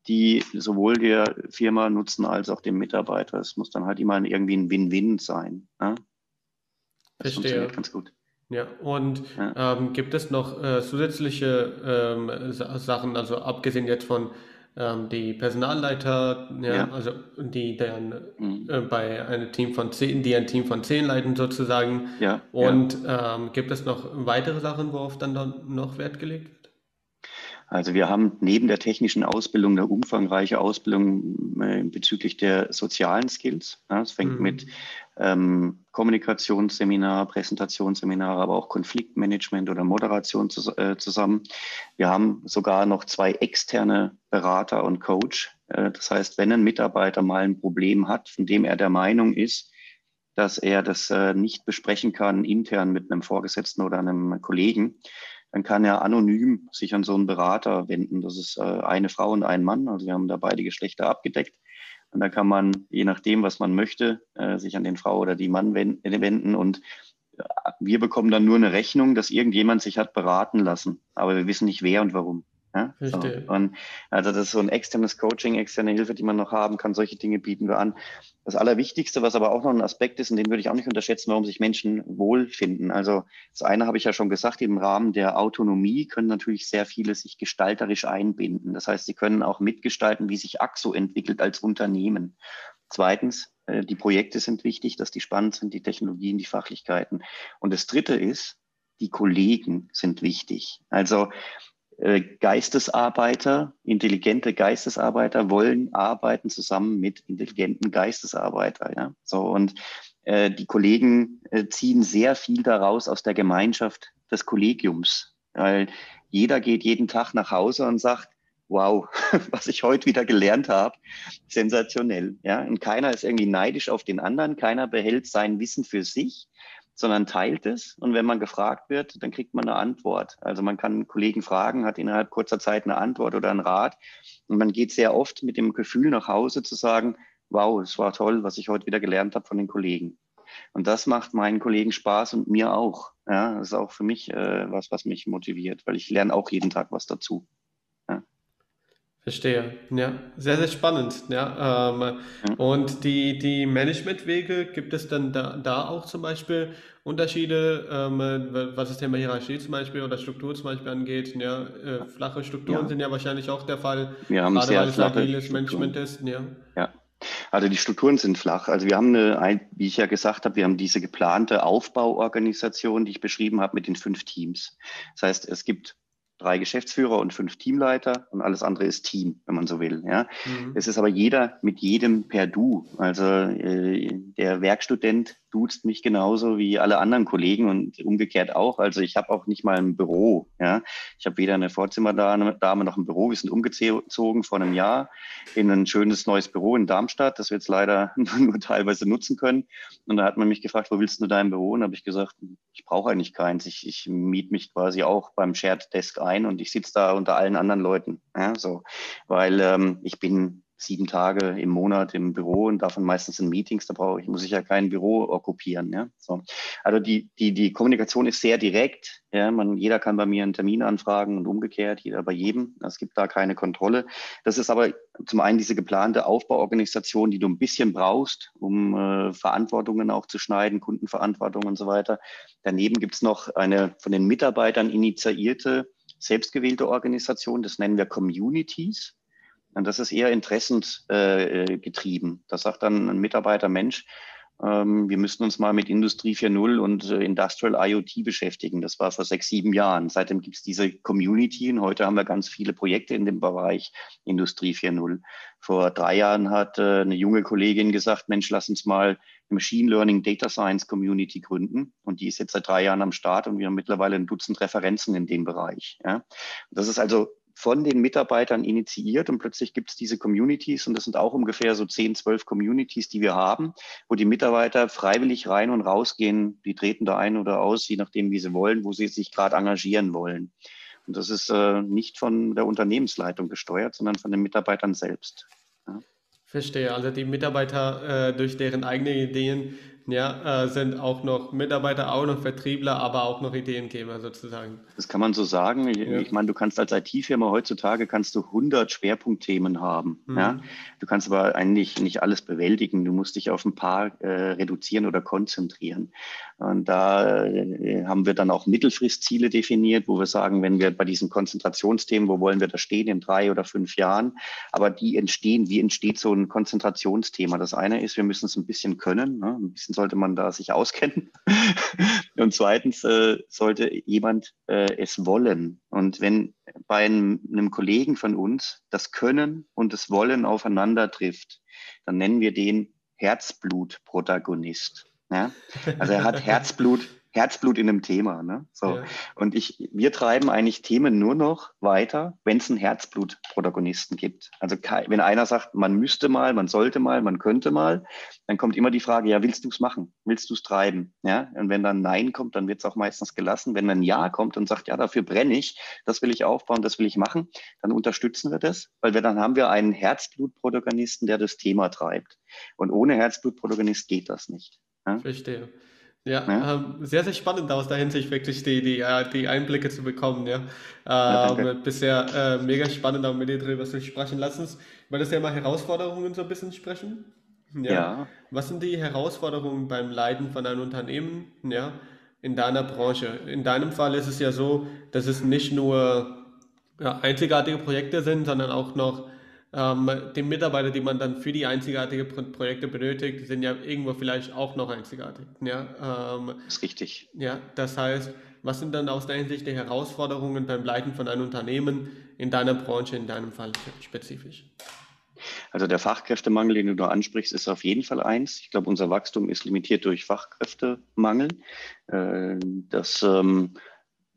die sowohl der Firma nutzen als auch dem Mitarbeiter. Es muss dann halt immer irgendwie ein Win-Win sein. Ja? Das Verstehe. funktioniert ganz gut. Ja, und ja. Ähm, gibt es noch äh, zusätzliche ähm, Sachen, also abgesehen jetzt von ähm, die Personalleiter, ja, ja. also die dann mhm. äh, bei einem Team von zehn, die ein Team von zehn leiten sozusagen. Ja. Und ähm, gibt es noch weitere Sachen, worauf dann, dann noch Wert gelegt wird? Also wir haben neben der technischen Ausbildung eine umfangreiche Ausbildung äh, bezüglich der sozialen Skills. Ja, es fängt mhm. mit ähm, Kommunikationsseminar, Präsentationsseminar, aber auch Konfliktmanagement oder Moderation zu, äh, zusammen. Wir haben sogar noch zwei externe Berater und Coach. Äh, das heißt, wenn ein Mitarbeiter mal ein Problem hat, von dem er der Meinung ist, dass er das äh, nicht besprechen kann intern mit einem Vorgesetzten oder einem Kollegen, dann kann er anonym sich an so einen Berater wenden. Das ist äh, eine Frau und ein Mann. Also wir haben da beide Geschlechter abgedeckt. Und da kann man, je nachdem, was man möchte, äh, sich an den Frau oder die Mann wenden. Und äh, wir bekommen dann nur eine Rechnung, dass irgendjemand sich hat beraten lassen. Aber wir wissen nicht, wer und warum. Ja? So. Und also das ist so ein externes Coaching, externe Hilfe, die man noch haben kann. Solche Dinge bieten wir an. Das Allerwichtigste, was aber auch noch ein Aspekt ist, und den würde ich auch nicht unterschätzen, warum sich Menschen wohlfinden. Also das eine habe ich ja schon gesagt, im Rahmen der Autonomie können natürlich sehr viele sich gestalterisch einbinden. Das heißt, sie können auch mitgestalten, wie sich AXO entwickelt als Unternehmen. Zweitens, äh, die Projekte sind wichtig, dass die spannend sind, die Technologien, die Fachlichkeiten. Und das dritte ist, die Kollegen sind wichtig. Also Geistesarbeiter, intelligente Geistesarbeiter wollen arbeiten zusammen mit intelligenten Geistesarbeiter. Ja? So, und äh, die Kollegen äh, ziehen sehr viel daraus aus der Gemeinschaft des Kollegiums, weil jeder geht jeden Tag nach Hause und sagt, wow, was ich heute wieder gelernt habe, sensationell. Ja? Und keiner ist irgendwie neidisch auf den anderen, keiner behält sein Wissen für sich, sondern teilt es. Und wenn man gefragt wird, dann kriegt man eine Antwort. Also man kann Kollegen fragen, hat innerhalb kurzer Zeit eine Antwort oder einen Rat. Und man geht sehr oft mit dem Gefühl nach Hause zu sagen, wow, es war toll, was ich heute wieder gelernt habe von den Kollegen. Und das macht meinen Kollegen Spaß und mir auch. Ja, das ist auch für mich äh, was, was mich motiviert, weil ich lerne auch jeden Tag was dazu. Verstehe. Ja, sehr, sehr spannend. Ja, ähm, ja. Und die, die Managementwege, gibt es dann da, da auch zum Beispiel Unterschiede, ähm, was das Thema Hierarchie zum Beispiel oder Struktur zum Beispiel angeht? Ja, äh, flache Strukturen ja. sind ja wahrscheinlich auch der Fall, wir haben gerade sehr weil es agiles Management ist. Ja. ja. Also die Strukturen sind flach. Also wir haben eine, wie ich ja gesagt habe, wir haben diese geplante Aufbauorganisation, die ich beschrieben habe mit den fünf Teams. Das heißt, es gibt drei Geschäftsführer und fünf Teamleiter und alles andere ist Team, wenn man so will. Ja. Mhm. Es ist aber jeder mit jedem per Du. Also äh, der Werkstudent duzt mich genauso wie alle anderen Kollegen und umgekehrt auch. Also ich habe auch nicht mal ein Büro. Ja. Ich habe weder eine Vorzimmerdame noch ein Büro. Wir sind umgezogen vor einem Jahr in ein schönes neues Büro in Darmstadt, das wir jetzt leider nur teilweise nutzen können. Und da hat man mich gefragt, wo willst du dein Büro? Und habe ich gesagt, ich brauche eigentlich keins. Ich, ich miete mich quasi auch beim Shared Desk ein und ich sitze da unter allen anderen Leuten. Ja, so. Weil ähm, ich bin sieben Tage im Monat im Büro und davon meistens in Meetings, da brauche ich, muss ich ja kein Büro okkupieren. Ja? So. Also die, die, die Kommunikation ist sehr direkt. Ja? Man, jeder kann bei mir einen Termin anfragen und umgekehrt, jeder bei jedem. Es gibt da keine Kontrolle. Das ist aber zum einen diese geplante Aufbauorganisation, die du ein bisschen brauchst, um äh, Verantwortungen auch zu schneiden, Kundenverantwortung und so weiter. Daneben gibt es noch eine von den Mitarbeitern initiierte, selbstgewählte Organisation, das nennen wir Communities. Und das ist eher interessensgetrieben. Äh, das sagt dann ein Mitarbeiter, Mensch, wir müssen uns mal mit Industrie 4.0 und äh, Industrial IoT beschäftigen. Das war vor sechs, sieben Jahren. Seitdem gibt es diese Community und heute haben wir ganz viele Projekte in dem Bereich Industrie 4.0. Vor drei Jahren hat äh, eine junge Kollegin gesagt, Mensch, lass uns mal eine Machine Learning Data Science Community gründen. Und die ist jetzt seit drei Jahren am Start und wir haben mittlerweile ein Dutzend Referenzen in dem Bereich. Das ist also von den Mitarbeitern initiiert und plötzlich gibt es diese Communities und das sind auch ungefähr so 10, 12 Communities, die wir haben, wo die Mitarbeiter freiwillig rein und rausgehen. Die treten da ein oder aus, je nachdem, wie sie wollen, wo sie sich gerade engagieren wollen. Und das ist äh, nicht von der Unternehmensleitung gesteuert, sondern von den Mitarbeitern selbst. Ja. Verstehe. Also die Mitarbeiter äh, durch deren eigene Ideen ja, äh, sind auch noch Mitarbeiter, auch noch Vertriebler, aber auch noch Ideengeber sozusagen. Das kann man so sagen. Ich, ja. ich meine, du kannst als IT-Firma heutzutage kannst du 100 Schwerpunktthemen haben. Mhm. Ja? Du kannst aber eigentlich nicht alles bewältigen. Du musst dich auf ein paar äh, reduzieren oder konzentrieren. Und da äh, haben wir dann auch Mittelfristziele definiert, wo wir sagen, wenn wir bei diesen Konzentrationsthemen, wo wollen wir da stehen in drei oder fünf Jahren, aber die entstehen, wie entsteht so ein Konzentrationsthema? Das eine ist, wir müssen es ein bisschen können, ne? ein bisschen sollte man da sich auskennen. und zweitens äh, sollte jemand äh, es wollen. Und wenn bei einem, einem Kollegen von uns das Können und das Wollen aufeinander trifft, dann nennen wir den Herzblut-Protagonist. Ja? Also er hat Herzblut Herzblut in einem Thema. Ne? So. Ja. Und ich, wir treiben eigentlich Themen nur noch weiter, wenn es einen Herzblut-Protagonisten gibt. Also wenn einer sagt, man müsste mal, man sollte mal, man könnte mal, dann kommt immer die Frage, ja, willst du es machen? Willst du es treiben? Ja? Und wenn dann Nein kommt, dann wird es auch meistens gelassen. Wenn dann Ja kommt und sagt, ja, dafür brenne ich, das will ich aufbauen, das will ich machen, dann unterstützen wir das, weil wir dann haben wir einen Herzblut-Protagonisten, der das Thema treibt. Und ohne Herzblut-Protagonist geht das nicht. Ja? Verstehe. Ja, ja. Ähm, sehr, sehr spannend aus der Hinsicht, wirklich die, die, äh, die Einblicke zu bekommen. Ja. ja ähm, bisher äh, mega spannend, auch mit dir darüber zu sprechen. Lass uns über das Thema Herausforderungen so ein bisschen sprechen. Ja. ja. Was sind die Herausforderungen beim Leiten von einem Unternehmen ja, in deiner Branche? In deinem Fall ist es ja so, dass es nicht nur ja, einzigartige Projekte sind, sondern auch noch ähm, die Mitarbeiter, die man dann für die einzigartigen Projekte benötigt, sind ja irgendwo vielleicht auch noch einzigartig. Ja, ähm, das ist richtig. Ja, das heißt, was sind dann aus deiner Sicht die Herausforderungen beim Leiten von einem Unternehmen in deiner Branche, in deinem Fall spezifisch? Also der Fachkräftemangel, den du da ansprichst, ist auf jeden Fall eins. Ich glaube, unser Wachstum ist limitiert durch Fachkräftemangel. Äh, das ähm,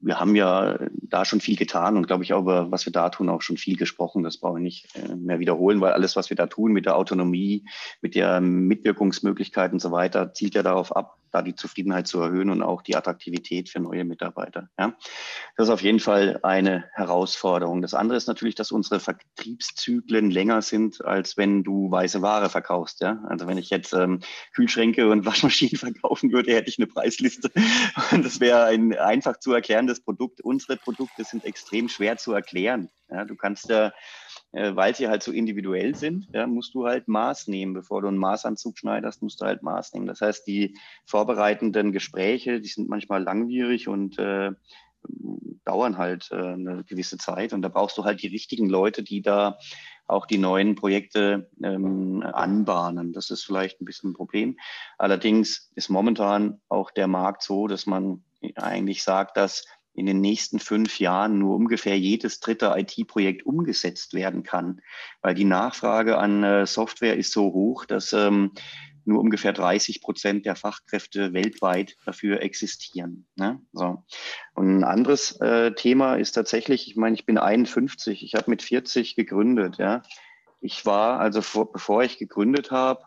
wir haben ja da schon viel getan und glaube ich auch über was wir da tun auch schon viel gesprochen. Das brauche ich nicht äh, mehr wiederholen, weil alles, was wir da tun mit der Autonomie, mit der Mitwirkungsmöglichkeit und so weiter, zielt ja darauf ab, da die Zufriedenheit zu erhöhen und auch die Attraktivität für neue Mitarbeiter. Ja. Das ist auf jeden Fall eine Herausforderung. Das andere ist natürlich, dass unsere Vertriebszyklen länger sind, als wenn du weiße Ware verkaufst. Ja. Also wenn ich jetzt ähm, Kühlschränke und Waschmaschinen verkaufen würde, hätte ich eine Preisliste. Und das wäre ein einfach zu erklärendes Produkt. Unsere Produkte sind extrem schwer zu erklären. Ja. Du kannst ja äh, weil sie halt so individuell sind, ja, musst du halt Maß nehmen. Bevor du einen Maßanzug schneidest, musst du halt Maß nehmen. Das heißt, die vorbereitenden Gespräche, die sind manchmal langwierig und äh, dauern halt äh, eine gewisse Zeit. Und da brauchst du halt die richtigen Leute, die da auch die neuen Projekte ähm, anbahnen. Das ist vielleicht ein bisschen ein Problem. Allerdings ist momentan auch der Markt so, dass man eigentlich sagt, dass in den nächsten fünf Jahren nur ungefähr jedes dritte IT-Projekt umgesetzt werden kann, weil die Nachfrage an äh, Software ist so hoch, dass ähm, nur ungefähr 30 Prozent der Fachkräfte weltweit dafür existieren. Ne? So. Und ein anderes äh, Thema ist tatsächlich, ich meine, ich bin 51, ich habe mit 40 gegründet. Ja? Ich war, also vor, bevor ich gegründet habe,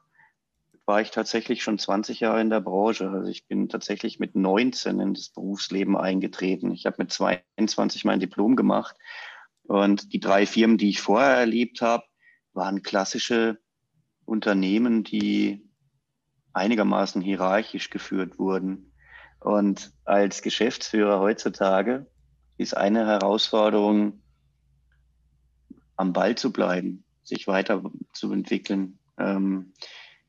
war ich tatsächlich schon 20 Jahre in der Branche. Also ich bin tatsächlich mit 19 in das Berufsleben eingetreten. Ich habe mit 22 mein Diplom gemacht. Und die drei Firmen, die ich vorher erlebt habe, waren klassische Unternehmen, die einigermaßen hierarchisch geführt wurden. Und als Geschäftsführer heutzutage ist eine Herausforderung, am Ball zu bleiben, sich weiterzuentwickeln, ähm,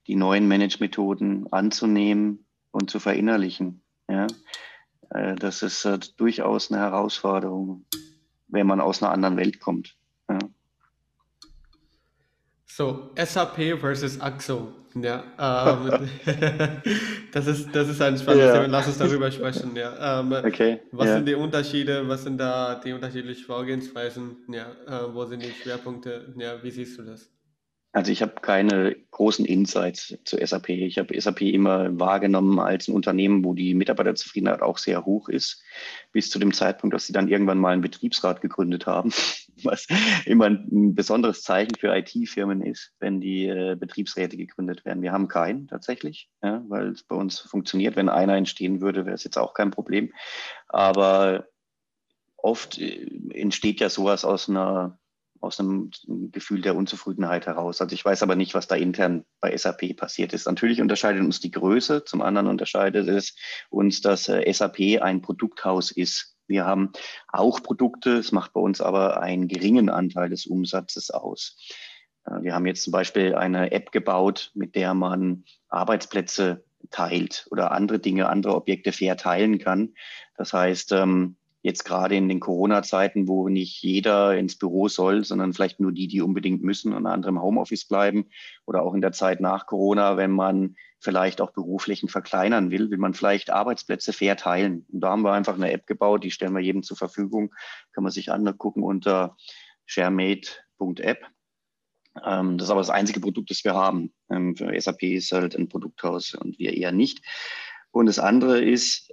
die neuen Managementmethoden anzunehmen und zu verinnerlichen. Ja? Äh, das ist äh, durchaus eine Herausforderung, wenn man aus einer anderen Welt kommt. Ja? So, SAP versus AXO. Ja, ähm, das, ist, das ist ein spannendes. Thema. Lass uns darüber sprechen. Ja. Ähm, okay. Was ja. sind die Unterschiede? Was sind da die unterschiedlichen Vorgehensweisen? Ja, äh, wo sind die Schwerpunkte? Ja, wie siehst du das? Also ich habe keine großen Insights zu SAP. Ich habe SAP immer wahrgenommen als ein Unternehmen, wo die Mitarbeiterzufriedenheit auch sehr hoch ist, bis zu dem Zeitpunkt, dass sie dann irgendwann mal einen Betriebsrat gegründet haben, was immer ein besonderes Zeichen für IT-Firmen ist, wenn die äh, Betriebsräte gegründet werden. Wir haben keinen tatsächlich, ja, weil es bei uns funktioniert. Wenn einer entstehen würde, wäre es jetzt auch kein Problem. Aber oft äh, entsteht ja sowas aus einer aus einem Gefühl der Unzufriedenheit heraus. Also ich weiß aber nicht, was da intern bei SAP passiert ist. Natürlich unterscheidet uns die Größe, zum anderen unterscheidet es uns, dass äh, SAP ein Produkthaus ist. Wir haben auch Produkte, es macht bei uns aber einen geringen Anteil des Umsatzes aus. Äh, wir haben jetzt zum Beispiel eine App gebaut, mit der man Arbeitsplätze teilt oder andere Dinge, andere Objekte fair teilen kann. Das heißt, ähm, jetzt gerade in den Corona-Zeiten, wo nicht jeder ins Büro soll, sondern vielleicht nur die, die unbedingt müssen und andere im Homeoffice bleiben oder auch in der Zeit nach Corona, wenn man vielleicht auch Büroflächen verkleinern will, will man vielleicht Arbeitsplätze fair teilen. Und da haben wir einfach eine App gebaut, die stellen wir jedem zur Verfügung, kann man sich angucken unter sharemate.app. Ähm, das ist aber das einzige Produkt, das wir haben. Ähm, für SAP ist halt ein Produkthaus und wir eher nicht. Und das andere ist,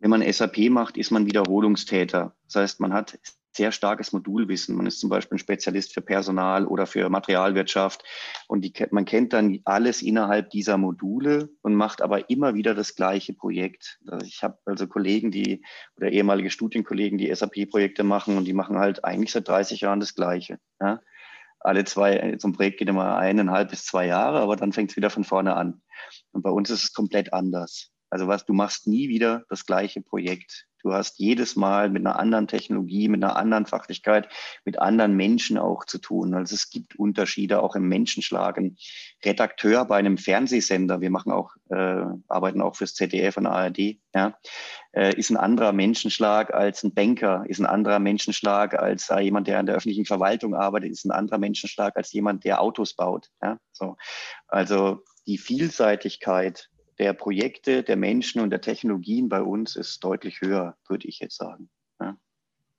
wenn man SAP macht, ist man Wiederholungstäter. Das heißt, man hat sehr starkes Modulwissen. Man ist zum Beispiel ein Spezialist für Personal oder für Materialwirtschaft und die, man kennt dann alles innerhalb dieser Module und macht aber immer wieder das gleiche Projekt. Also ich habe also Kollegen, die oder ehemalige Studienkollegen, die SAP-Projekte machen und die machen halt eigentlich seit 30 Jahren das Gleiche. Ja? Alle zwei, ein Projekt geht immer eineinhalb bis zwei Jahre, aber dann fängt es wieder von vorne an. Und bei uns ist es komplett anders. Also was, du machst nie wieder das gleiche Projekt. Du hast jedes Mal mit einer anderen Technologie, mit einer anderen Fachlichkeit, mit anderen Menschen auch zu tun. Also es gibt Unterschiede auch im Menschenschlag. Ein Redakteur bei einem Fernsehsender, wir machen auch, äh, arbeiten auch fürs ZDF und ARD, ja, äh, ist ein anderer Menschenschlag als ein Banker, ist ein anderer Menschenschlag als äh, jemand, der in der öffentlichen Verwaltung arbeitet, ist ein anderer Menschenschlag als jemand, der Autos baut. Ja, so. Also die Vielseitigkeit der Projekte, der Menschen und der Technologien bei uns ist deutlich höher, würde ich jetzt sagen. Ja.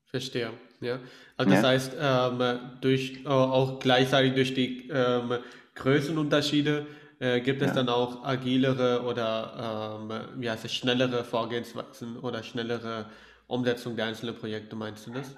Verstehe. Ja. Also das ja. heißt, ähm, durch, auch gleichzeitig durch die ähm, Größenunterschiede äh, gibt es ja. dann auch agilere oder ähm, wie heißt es, schnellere Vorgehensweisen oder schnellere Umsetzung der einzelnen Projekte, meinst du das?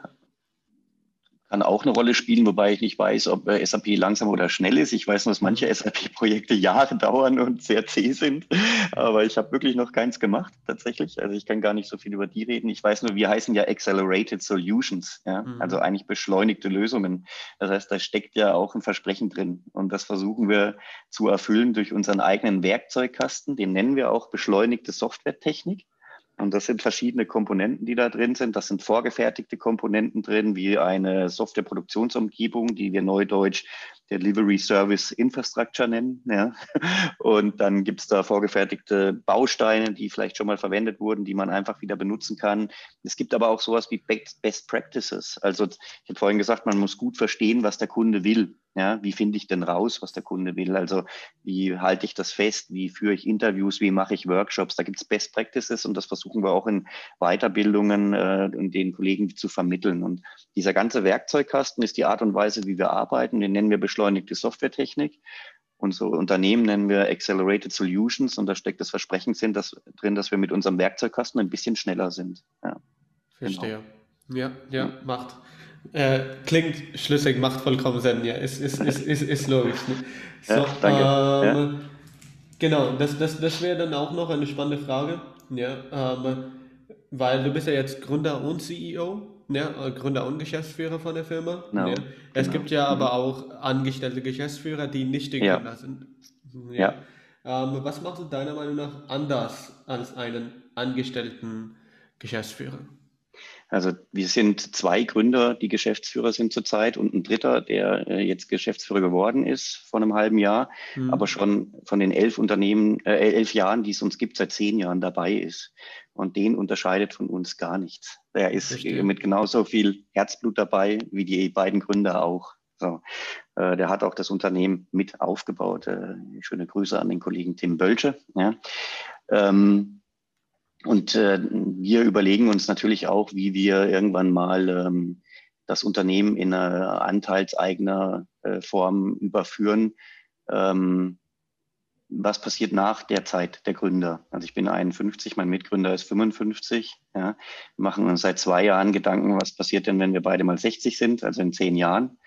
Kann auch eine Rolle spielen, wobei ich nicht weiß, ob äh, SAP langsam oder schnell ist. Ich weiß nur, dass manche SAP-Projekte Jahre dauern und sehr zäh sind, aber ich habe wirklich noch keins gemacht tatsächlich. Also ich kann gar nicht so viel über die reden. Ich weiß nur, wir heißen ja Accelerated Solutions, ja? Mhm. also eigentlich beschleunigte Lösungen. Das heißt, da steckt ja auch ein Versprechen drin und das versuchen wir zu erfüllen durch unseren eigenen Werkzeugkasten. Den nennen wir auch beschleunigte Softwaretechnik. Und das sind verschiedene Komponenten, die da drin sind. Das sind vorgefertigte Komponenten drin, wie eine Softwareproduktionsumgebung, die wir neudeutsch Delivery Service Infrastructure nennen. Ja. Und dann gibt es da vorgefertigte Bausteine, die vielleicht schon mal verwendet wurden, die man einfach wieder benutzen kann. Es gibt aber auch sowas wie Best Practices. Also ich habe vorhin gesagt, man muss gut verstehen, was der Kunde will. Ja, wie finde ich denn raus, was der Kunde will? Also wie halte ich das fest? Wie führe ich Interviews? Wie mache ich Workshops? Da gibt es Best Practices und das versuchen wir auch in Weiterbildungen äh, und den Kollegen zu vermitteln. Und dieser ganze Werkzeugkasten ist die Art und Weise, wie wir arbeiten. Den nennen wir beschleunigte Softwaretechnik. Unsere Unternehmen nennen wir Accelerated Solutions und da steckt das Versprechen drin, dass, drin, dass wir mit unserem Werkzeugkasten ein bisschen schneller sind. Ja, Verstehe. Genau. Ja, ja, macht. Äh, klingt schlüssig, macht vollkommen Sinn, ja, ist, ist, ist, ist, ist logisch. Ne? So, ja, danke. Ähm, ja. Genau, das, das, das wäre dann auch noch eine spannende Frage, ja, ähm, weil du bist ja jetzt Gründer und CEO, ja, Gründer und Geschäftsführer von der Firma. Genau, ja. Es genau. gibt ja aber mhm. auch angestellte Geschäftsführer, die nicht die Gründer ja. sind. Ja. Ähm, was machst du deiner Meinung nach anders als einen angestellten Geschäftsführer? Also wir sind zwei Gründer, die Geschäftsführer sind zurzeit und ein dritter, der äh, jetzt Geschäftsführer geworden ist vor einem halben Jahr, mhm. aber schon von den elf Unternehmen, äh, elf Jahren, die es uns gibt, seit zehn Jahren dabei ist. Und den unterscheidet von uns gar nichts. Der ist Verstehe. mit genauso viel Herzblut dabei wie die beiden Gründer auch. So, äh, der hat auch das Unternehmen mit aufgebaut. Äh, schöne Grüße an den Kollegen Tim Bölsche. Ja. Ähm, und äh, wir überlegen uns natürlich auch, wie wir irgendwann mal ähm, das Unternehmen in einer anteilseigener äh, Form überführen. Ähm, was passiert nach der Zeit der Gründer? Also ich bin 51, mein Mitgründer ist 55. Ja. Wir machen uns seit zwei Jahren Gedanken, was passiert denn, wenn wir beide mal 60 sind, also in zehn Jahren.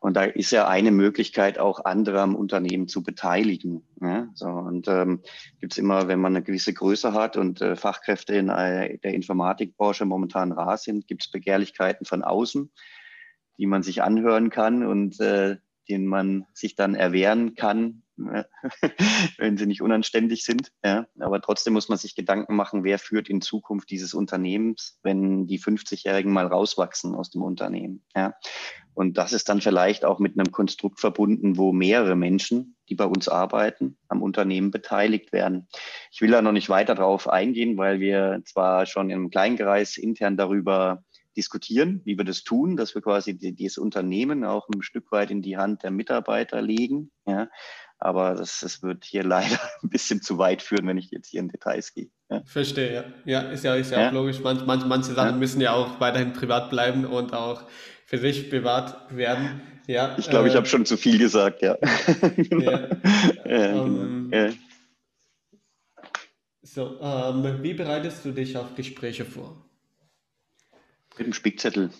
Und da ist ja eine Möglichkeit, auch andere am Unternehmen zu beteiligen. Ja, so, und ähm, gibt immer, wenn man eine gewisse Größe hat und äh, Fachkräfte in äh, der Informatikbranche momentan rar sind, gibt es Begehrlichkeiten von außen, die man sich anhören kann und äh, denen man sich dann erwehren kann, wenn sie nicht unanständig sind. Ja. Aber trotzdem muss man sich Gedanken machen, wer führt in Zukunft dieses Unternehmens, wenn die 50-Jährigen mal rauswachsen aus dem Unternehmen. Ja. Und das ist dann vielleicht auch mit einem Konstrukt verbunden, wo mehrere Menschen, die bei uns arbeiten, am Unternehmen beteiligt werden. Ich will da noch nicht weiter drauf eingehen, weil wir zwar schon im Kleinkreis intern darüber diskutieren, wie wir das tun, dass wir quasi dieses Unternehmen auch ein Stück weit in die Hand der Mitarbeiter legen. Ja. Aber das, das wird hier leider ein bisschen zu weit führen, wenn ich jetzt hier in Details gehe. Ja. Verstehe, ja. Ja, ist ja, ist ja, ja. auch logisch. Manch, manch, manche Sachen müssen ja auch weiterhin privat bleiben und auch für sich bewahrt werden. Ja, ich glaube, äh, ich habe schon zu viel gesagt, ja. genau. ja. Ähm, genau. So, ähm, wie bereitest du dich auf Gespräche vor? Mit dem Spickzettel.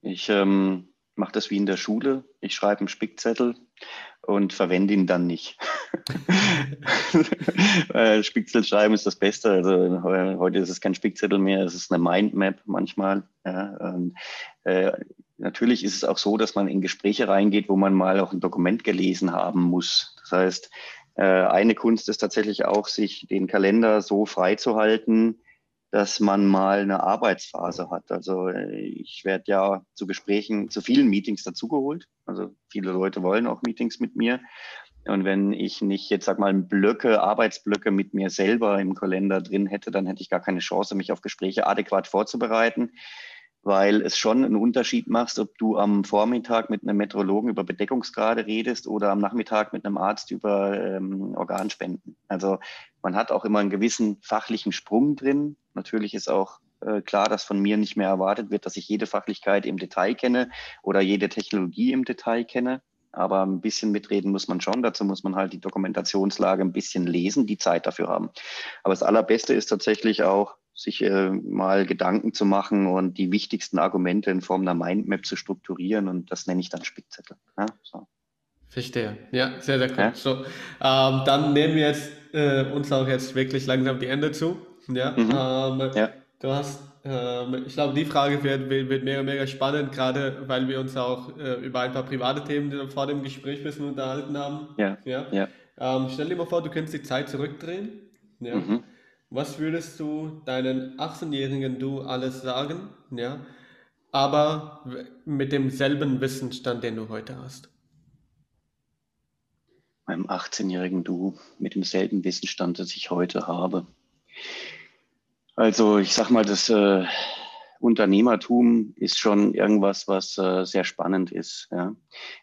Ich ähm, mache das wie in der Schule. Ich schreibe einen Spickzettel und verwende ihn dann nicht. Spickzettel schreiben ist das Beste. Also heute ist es kein Spickzettel mehr, es ist eine Mindmap manchmal. Ja, und, äh, natürlich ist es auch so, dass man in Gespräche reingeht, wo man mal auch ein Dokument gelesen haben muss. Das heißt, äh, eine Kunst ist tatsächlich auch, sich den Kalender so freizuhalten, dass man mal eine Arbeitsphase hat. Also äh, ich werde ja zu Gesprächen, zu vielen Meetings dazugeholt. Also viele Leute wollen auch Meetings mit mir. Und wenn ich nicht jetzt sag mal Blöcke, Arbeitsblöcke mit mir selber im Kalender drin hätte, dann hätte ich gar keine Chance, mich auf Gespräche adäquat vorzubereiten weil es schon einen Unterschied macht, ob du am Vormittag mit einem Meteorologen über Bedeckungsgrade redest oder am Nachmittag mit einem Arzt über ähm, Organspenden. Also man hat auch immer einen gewissen fachlichen Sprung drin. Natürlich ist auch äh, klar, dass von mir nicht mehr erwartet wird, dass ich jede Fachlichkeit im Detail kenne oder jede Technologie im Detail kenne. Aber ein bisschen mitreden muss man schon. Dazu muss man halt die Dokumentationslage ein bisschen lesen, die Zeit dafür haben. Aber das Allerbeste ist tatsächlich auch, sich äh, mal Gedanken zu machen und die wichtigsten Argumente in Form einer Mindmap zu strukturieren. Und das nenne ich dann Spickzettel. Ja, so. Verstehe. Ja, sehr, sehr cool. Ja? So, ähm, dann nehmen wir jetzt äh, uns auch jetzt wirklich langsam die Ende zu. Ja, mhm. ähm, ja. du hast ähm, ich glaube, die Frage wird, wird, mega, mega spannend, gerade weil wir uns auch äh, über ein paar private Themen vor dem Gespräch ein bisschen unterhalten haben. Ja. ja? ja. Ähm, stell dir mal vor, du könntest die Zeit zurückdrehen. Ja. Mhm. Was würdest du deinen 18-jährigen Du alles sagen? Ja. Aber mit demselben Wissensstand, den du heute hast. Meinem 18-jährigen Du mit demselben Wissensstand, das ich heute habe. Also ich sag mal, das äh, Unternehmertum ist schon irgendwas, was äh, sehr spannend ist. Ja.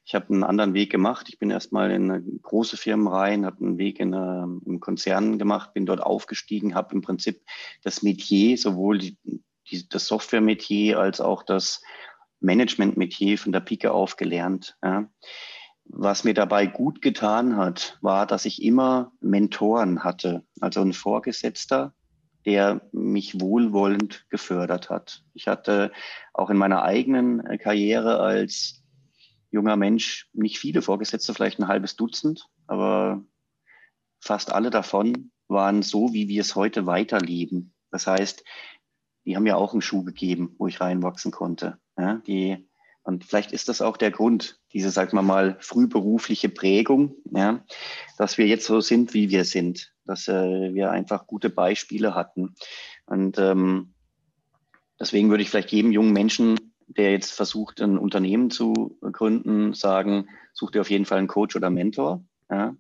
Ich habe einen anderen Weg gemacht. Ich bin erstmal in große Firmen rein, habe einen Weg in, äh, im Konzern gemacht, bin dort aufgestiegen, habe im Prinzip das Metier, sowohl die, die, das Software-Metier als auch das Management-Metier von der Pike auf gelernt. Ja. Was mir dabei gut getan hat, war, dass ich immer Mentoren hatte, also ein Vorgesetzter, der mich wohlwollend gefördert hat. Ich hatte auch in meiner eigenen Karriere als junger Mensch nicht viele Vorgesetzte, vielleicht ein halbes Dutzend, aber fast alle davon waren so, wie wir es heute weiterleben. Das heißt, die haben mir auch einen Schuh gegeben, wo ich reinwachsen konnte. Ja, die, und vielleicht ist das auch der Grund, diese, sagen wir mal, frühberufliche Prägung, ja, dass wir jetzt so sind, wie wir sind, dass äh, wir einfach gute Beispiele hatten. Und ähm, deswegen würde ich vielleicht jedem jungen Menschen, der jetzt versucht, ein Unternehmen zu gründen, sagen, such dir auf jeden Fall einen Coach oder Mentor. Ja.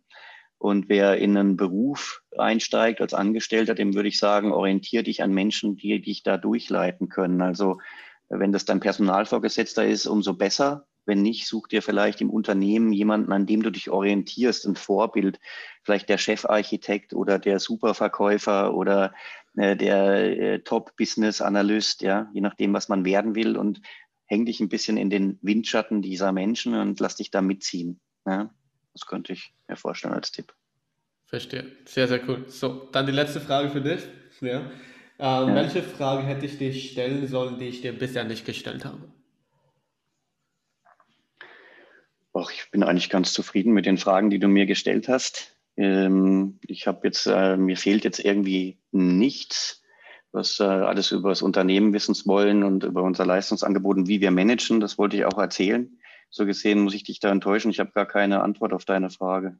Und wer in einen Beruf einsteigt als Angestellter, dem würde ich sagen, orientiere dich an Menschen, die dich da durchleiten können. Also wenn das dein Personalvorgesetzter ist, umso besser. Wenn nicht, such dir vielleicht im Unternehmen jemanden, an dem du dich orientierst, ein Vorbild, vielleicht der Chefarchitekt oder der Superverkäufer oder äh, der äh, Top-Business-Analyst, ja, je nachdem, was man werden will und häng dich ein bisschen in den Windschatten dieser Menschen und lass dich da mitziehen. Ja. Das könnte ich mir vorstellen als Tipp. Verstehe. Sehr, sehr cool. So, dann die letzte Frage für dich. Ja. Ähm, ja. Welche Frage hätte ich dir stellen sollen, die ich dir bisher nicht gestellt habe? Och, ich bin eigentlich ganz zufrieden mit den Fragen, die du mir gestellt hast. Ähm, ich habe jetzt, äh, mir fehlt jetzt irgendwie nichts, was äh, alles über das Unternehmen wissen wollen und über unser Leistungsangebot und wie wir managen. Das wollte ich auch erzählen so gesehen muss ich dich da enttäuschen. Ich habe gar keine Antwort auf deine Frage.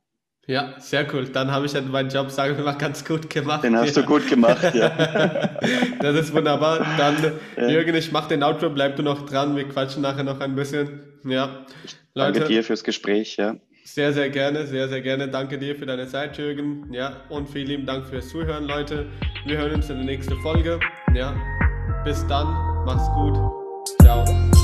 Ja, sehr cool. Dann habe ich ja meinen Job, sagen wir mal, ganz gut gemacht. Den hast ja. du gut gemacht, ja. das ist wunderbar. Dann, ja. Jürgen, ich mache den Outro, bleib du noch dran. Wir quatschen nachher noch ein bisschen. Ja. Leute, danke dir fürs Gespräch, ja. Sehr, sehr gerne, sehr, sehr gerne. Danke dir für deine Zeit, Jürgen. Ja, und vielen lieben Dank fürs Zuhören, Leute. Wir hören uns in der nächsten Folge. Ja, bis dann. Mach's gut. Ciao.